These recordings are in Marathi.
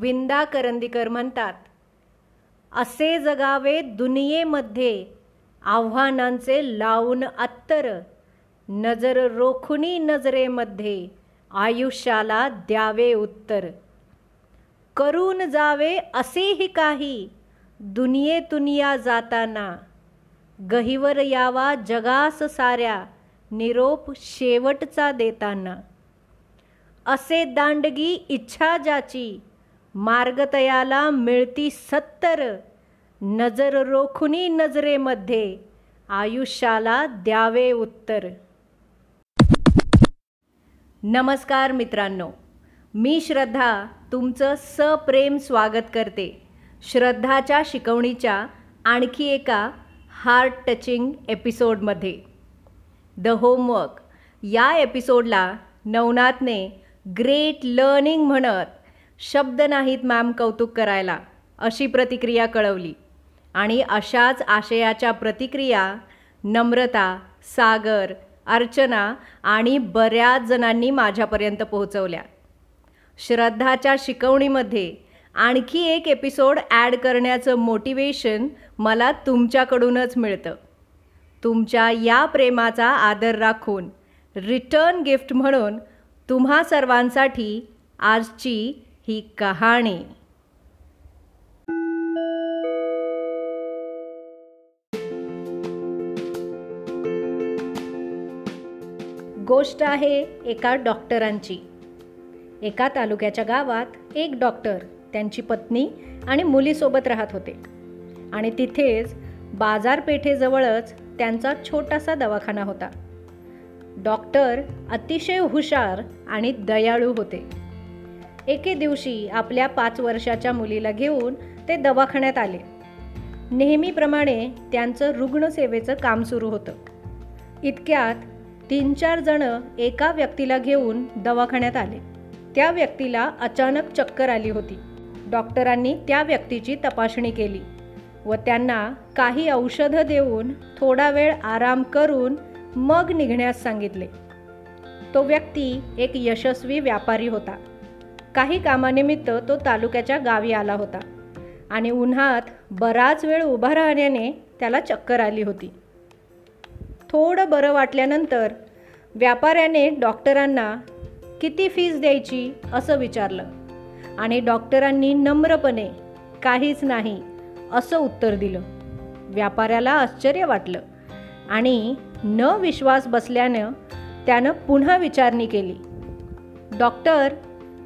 विंदा करंदीकर म्हणतात. असे जगावे दुनियेमध्ये आव्हानांचे लावून अत्तर. नजर रोखुनी नजरेमध्ये आयुष्याला द्यावे उत्तर. करून जावे असेही काही दुनियेतुनिया जाताना. गहिवर यावा जगास साऱ्या निरोप शेवटचा देताना. असे दांडगी इच्छा ज्याची मार्गतयाला मिळती सत्तर नजर रोखुनी नजरेमध्ये. आयुष्याला द्यावे उत्तर. नमस्कार मित्रांनो मी श्रद्धा तुमचं सप्रेम स्वागत करते. श्रद्धाच्या शिकवणीच्या आणखी एका हार्ट टचिंग एपिसोडमध्ये द होमवर्क या एपिसोडला नवनाथने ग्रेट लर्निंग म्हणत शब्द नाहीत मॅम कौतुक करायला अशी प्रतिक्रिया कळवली. आणि अशाच आशयाच्या प्रतिक्रिया नम्रता सागर अर्चना आणि बऱ्याच जणांनी माझ्यापर्यंत पोहोचवल्या. श्रद्धाच्या शिकवणीमध्ये आणखी एक एपिसोड ॲड करण्याचं मोटिवेशन मला तुमच्याकडूनच मिळतं. तुमच्या या प्रेमाचा आदर राखून रिटर्न गिफ्ट म्हणून तुम्हा सर्वांसाठी आजची ही कहाणी. गोष्ट आहे एका डॉक्टरांची. एका तालुक्याच्या गावात एक डॉक्टर त्यांची पत्नी आणि मुलीसोबत राहत होते. आणि तिथेच बाजारपेठेजवळच त्यांचा छोटासा दवाखाना होता. डॉक्टर अतिशय हुशार आणि दयाळू होते. एके दिवशी आपल्या पाच वर्षाच्या मुलीला घेऊन ते दवाखान्यात आले. नेहमीप्रमाणे त्यांचं रुग्णसेवेचं काम सुरू होतं. इतक्यात तीन चार जण एका व्यक्तीला घेऊन दवाखान्यात आले. त्या व्यक्तीला अचानक चक्कर आली होती. डॉक्टरांनी त्या व्यक्तीची तपासणी केली व त्यांना काही औषधं देऊन थोडा वेळ आराम करून मग निघण्यास सांगितले. तो व्यक्ती एक यशस्वी व्यापारी होता. काही कामानिमित्त तो तालुक्याच्या गावी आला होता. आणि उन्हात बराच वेळ उभा राहण्याने त्याला चक्कर आली होती. थोडं बरं वाटल्यानंतर व्यापाऱ्याने डॉक्टरांना किती फीज द्यायची असं विचारलं. आणि डॉक्टरांनी नम्रपणे काहीच नाही असं उत्तर दिलं. व्यापाऱ्याला आश्चर्य वाटलं आणि न विश्वास बसल्यानं त्यानं पुन्हा विचारणी केली. डॉक्टर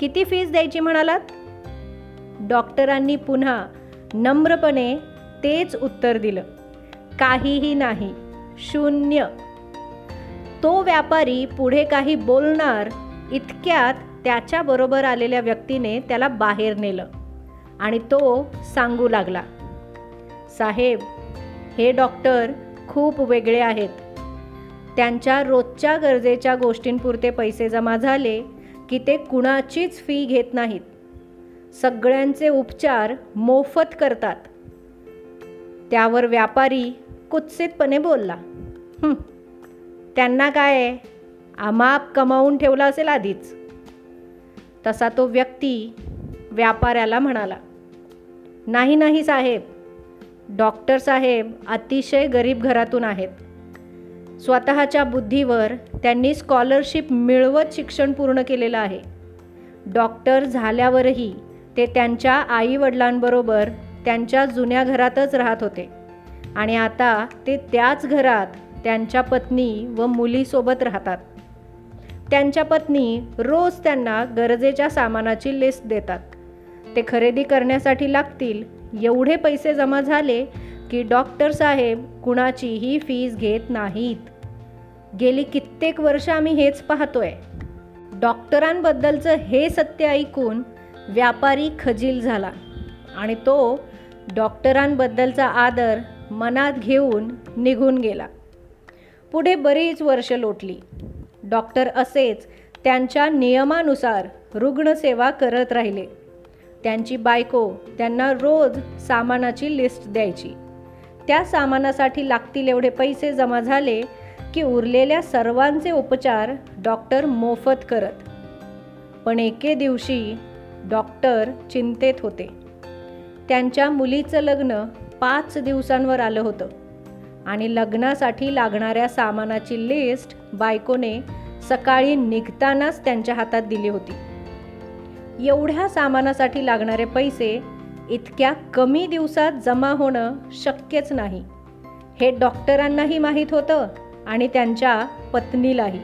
किती फीज द्यायची म्हणालात? डॉक्टरांनी पुन्हा नम्रपणे तेच उत्तर दिलं. काहीही नाही. शून्य. तो व्यापारी पुढे काही बोलणार इतक्यात त्याच्याबरोबर आलेल्या व्यक्तीने त्याला बाहेर नेलं आणि तो सांगू लागला साहेब हे डॉक्टर खूप वेगळे आहेत. त्यांच्या रोजच्या गरजेच्या गोष्टींपुरते पैसे जमा झाले की ते कुणाचीच फी घेत नाहीत. सगळ्यांचे उपचार मोफत करतात. त्यावर व्यापारी कुत्सितपणे बोलला त्यांना काय आमाप कमावून ठेवला असेल आधीच. तसा तो व्यक्ती व्यापाऱ्याला म्हणाला नाही नाही साहेब. डॉक्टर साहेब अतिशय गरीब घरातून आहेत. स्वतःच्या बुद्धीवर त्यांनी स्कॉलरशिप मिळवत शिक्षण पूर्ण केलेलं आहे. डॉक्टर झाल्यावरही ते त्यांच्या आईवडिलांबरोबर त्यांच्या जुन्या घरातच राहत होते. आणि आता ते त्याच घरात त्यांच्या पत्नी व मुलीसोबत राहतात. त्यांच्या पत्नी रोज त्यांना गरजेच्या सामानाची लिस्ट देतात. ते खरेदी करण्यासाठी लागतील एवढे पैसे जमा झाले की डॉक्टर साहेब कुणाचीही फीज घेत नाहीत. गेली कित्येक वर्ष आम्ही हेच पाहतोय. डॉक्टरांबद्दलचं हे सत्य ऐकून व्यापारी खजील झाला आणि तो डॉक्टरांबद्दलचा आदर मनात घेऊन निघून गेला. पुढे बरीच वर्ष लोटली. डॉक्टर असेच त्यांच्या नियमानुसार रुग्णसेवा करत राहिले. त्यांची बायको त्यांना रोज सामानाची लिस्ट द्यायची. त्या सामानासाठी लागतील एवढे पैसे जमा झाले की उरलेल्या सर्वांचे उपचार डॉक्टर मोफत करत. पण एके दिवशी डॉक्टर चिंतेत होते. त्यांच्या मुलीचं लग्न पाच दिवसांवर आलं होतं आणि लग्नासाठी लागणाऱ्या सामानाची लिस्ट बायकोने सकाळी निघतानाच त्यांच्या हातात दिली होती. एवढ्या सामानासाठी लागणारे पैसे इतक्या कमी दिवसात जमा होणं शक्यच नाही. हे डॉक्टरांनाही माहीत होतं आणि त्यांच्या पत्नीलाही.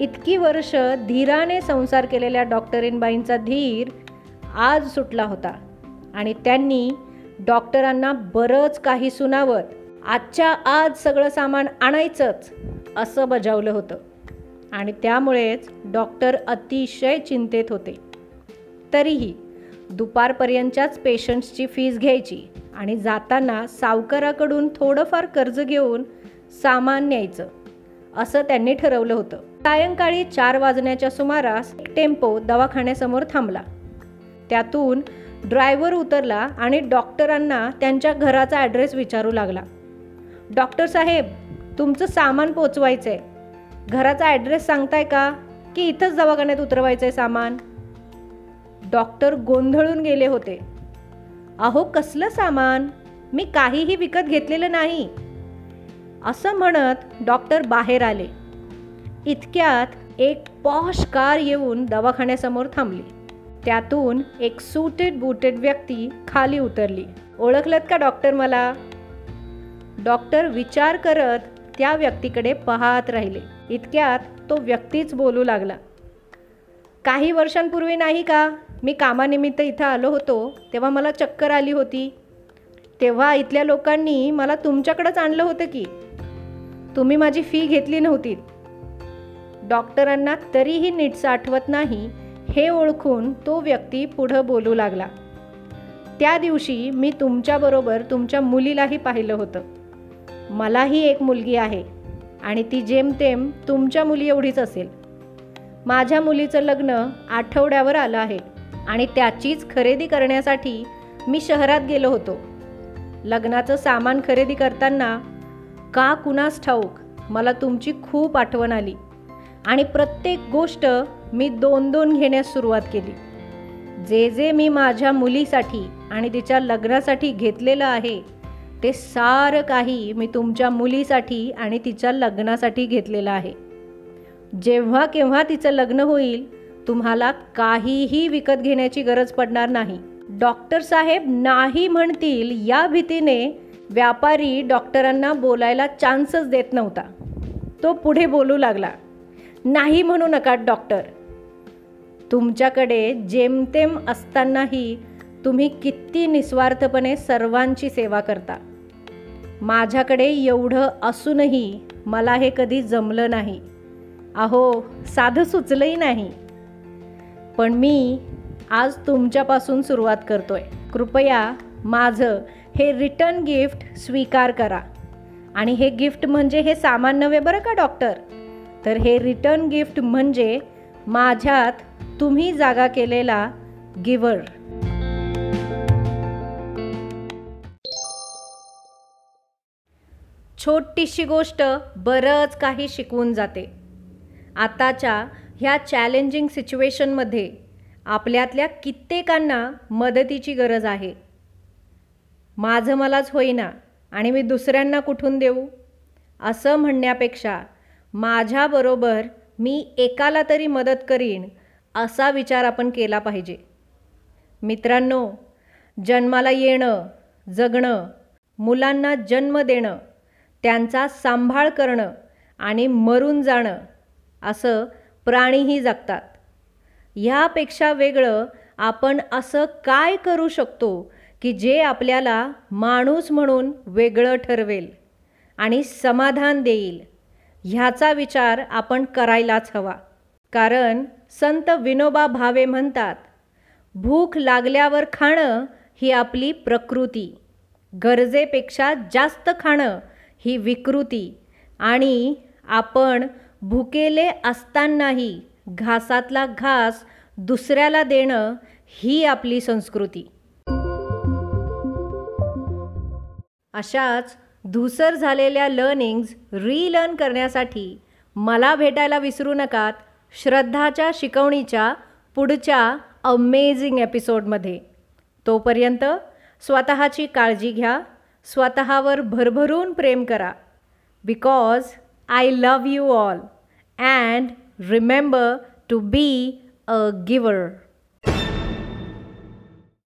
इतकी वर्ष धीराने संसार केलेल्या डॉक्टरीनबाईंचा धीर आज सुटला होता आणि त्यांनी डॉक्टरांना बरंच काही सुनावत आजच्या आज सगळं सामान आणायचंच असं बजावलं होतं. आणि त्यामुळेच डॉक्टर अतिशय चिंतेत होते. तरीही दुपारपर्यंतच्याच पेशंट्सची फीज घ्यायची आणि जाताना सावकाराकडून थोडंफार कर्ज घेऊन सामान न्यायचं असं त्यांनी ठरवलं होतं. सायंकाळी चार वाजण्याच्या सुमारास एक टेम्पो दवाखान्यासमोर थांबला. त्यातून ड्रायव्हर उतरला आणि डॉक्टरांना त्यांच्या घराचा ॲड्रेस विचारू लागला. डॉक्टर साहेब तुमचं सामान पोचवायचं आहे घराचा ॲड्रेस सांगताय का? की इथंच दवाखान्यात उतरवायचं आहे सामान? डॉक्टर गोंधळून गेले होते. अहो कसलं सामान? मी काहीही विकत घेतलेलं नाही. असं म्हणत डॉक्टर बाहेर आले. इतक्यात एक पॉश कार येऊन दवाखान्यासमोर थांबली. त्यातून एक सुटेड बुटेड व्यक्ती खाली उतरली. ओळखलत का डॉक्टर मला? डॉक्टर विचार करत त्या व्यक्तीकडे पाहत राहिले. इतक्यात तो व्यक्तीच बोलू लागला. काही वर्षांपूर्वी नाही का? मी कामानिमित्त इथं आलो होतो तेव्हा मला चक्कर आली होती. तेव्हा इथल्या लोकांनी मला तुमच्याकडंच आणलं होतं की. तुम्ही माझी फी घेतली नव्हती. डॉक्टरांना तरीही नीटसं आठवत नाही हे ओळखून तो व्यक्ती पुढं बोलू लागला. त्या दिवशी मी तुमच्याबरोबर तुमच्या मुलीलाही पाहिलं होतं. मलाही एक मुलगी आहे आणि ती जेमतेम तुमच्या मुली एवढीच असेल. माझ्या मुलीचं लग्न आठवड्यावर आलं आहे. आणि त्याचीच खरेदी करण्यासाठी मी शहरात गेलो होतो. लग्नाचं सामान खरेदी करताना का कुणास ठाऊक मला तुमची खूप आठवण आली आणि प्रत्येक गोष्ट मी दोन दोन घेण्यास सुरुवात केली. जे जे मी माझ्या मुलीसाठी आणि तिच्या लग्नासाठी घेतलेलं आहे ते सारं काही मी तुमच्या मुलीसाठी आणि तिच्या लग्नासाठी घेतलेलं आहे. जेव्हा केव्हा तिचं लग्न होईल तुम्हाला काहीही विकत घेण्याची गरज पडणार नाही. डॉक्टर साहेब नाही म्हणतील या भीतीने व्यापारी डॉक्टरांना बोलायला चान्सच देत नव्हता. तो पुढे बोलू लागला नाही म्हणू नका डॉक्टर. तुमच्याकडे जेमतेम असतानाही तुम्ही किती निस्वार्थपणे सर्वांची सेवा करता. माझ्याकडे एवढं असूनही मला हे कधी जमलं नाही. अहो साधं सुचलंही नाही. पण मी आज तुमच्यापासून सुरुवात करतो आहे कृपया माझं हे रिटर्न गिफ्ट स्वीकार करा. आणि हे गिफ्ट म्हणजे हे सामान नव्हे बरं का डॉक्टर? तर हे रिटर्न गिफ्ट म्हणजे माझ्यात तुम्ही जागा केलेला गिवर छोटीशी गोष्ट बरंच काही शिकवून जाते. आताच्या ह्या चॅलेंजिंग सिच्युएशनमध्ये आपल्यातल्या कित्येकांना मदतीची गरज आहे. माझं मलाच होईना आणि मी दुसऱ्यांना कुठून देऊ? असं म्हणण्यापेक्षा माझ्याबरोबर मी एकाला तरी मदत करीन असा विचार आपण केला पाहिजे. मित्रांनो जन्माला येणं जगणं मुलांना जन्म देणं त्यांचा सांभाळ करणं आणि मरून जाणं असं प्राणीही जगतात. ह्यापेक्षा वेगळं आपण असं काय करू शकतो की जे आपल्याला माणूस म्हणून वेगळं ठरवेल आणि समाधान देईल? ह्याचा विचार आपण करायलाच हवा. कारण संत विनोबा भावे म्हणतात भूक लागल्यावर खाणं ही आपली प्रकृती. गरजेपेक्षा जास्त खाणं ही विकृती आणि आपण भुकेले असतानाही घासातला घास दुसऱ्याला देणं ही आपली संस्कृती. अशाच धुसर झालेल्या लर्निंग्ज रीलर्न करण्यासाठी मला भेटायला विसरू नकात श्रद्धाच्या शिकवणीच्या पुढच्या अमेझिंग एपिसोडमध्ये तोपर्यंत स्वतःची काळजी घ्या स्वतःवर भरभरून प्रेम करा. Because I love you all and remember to be a giver.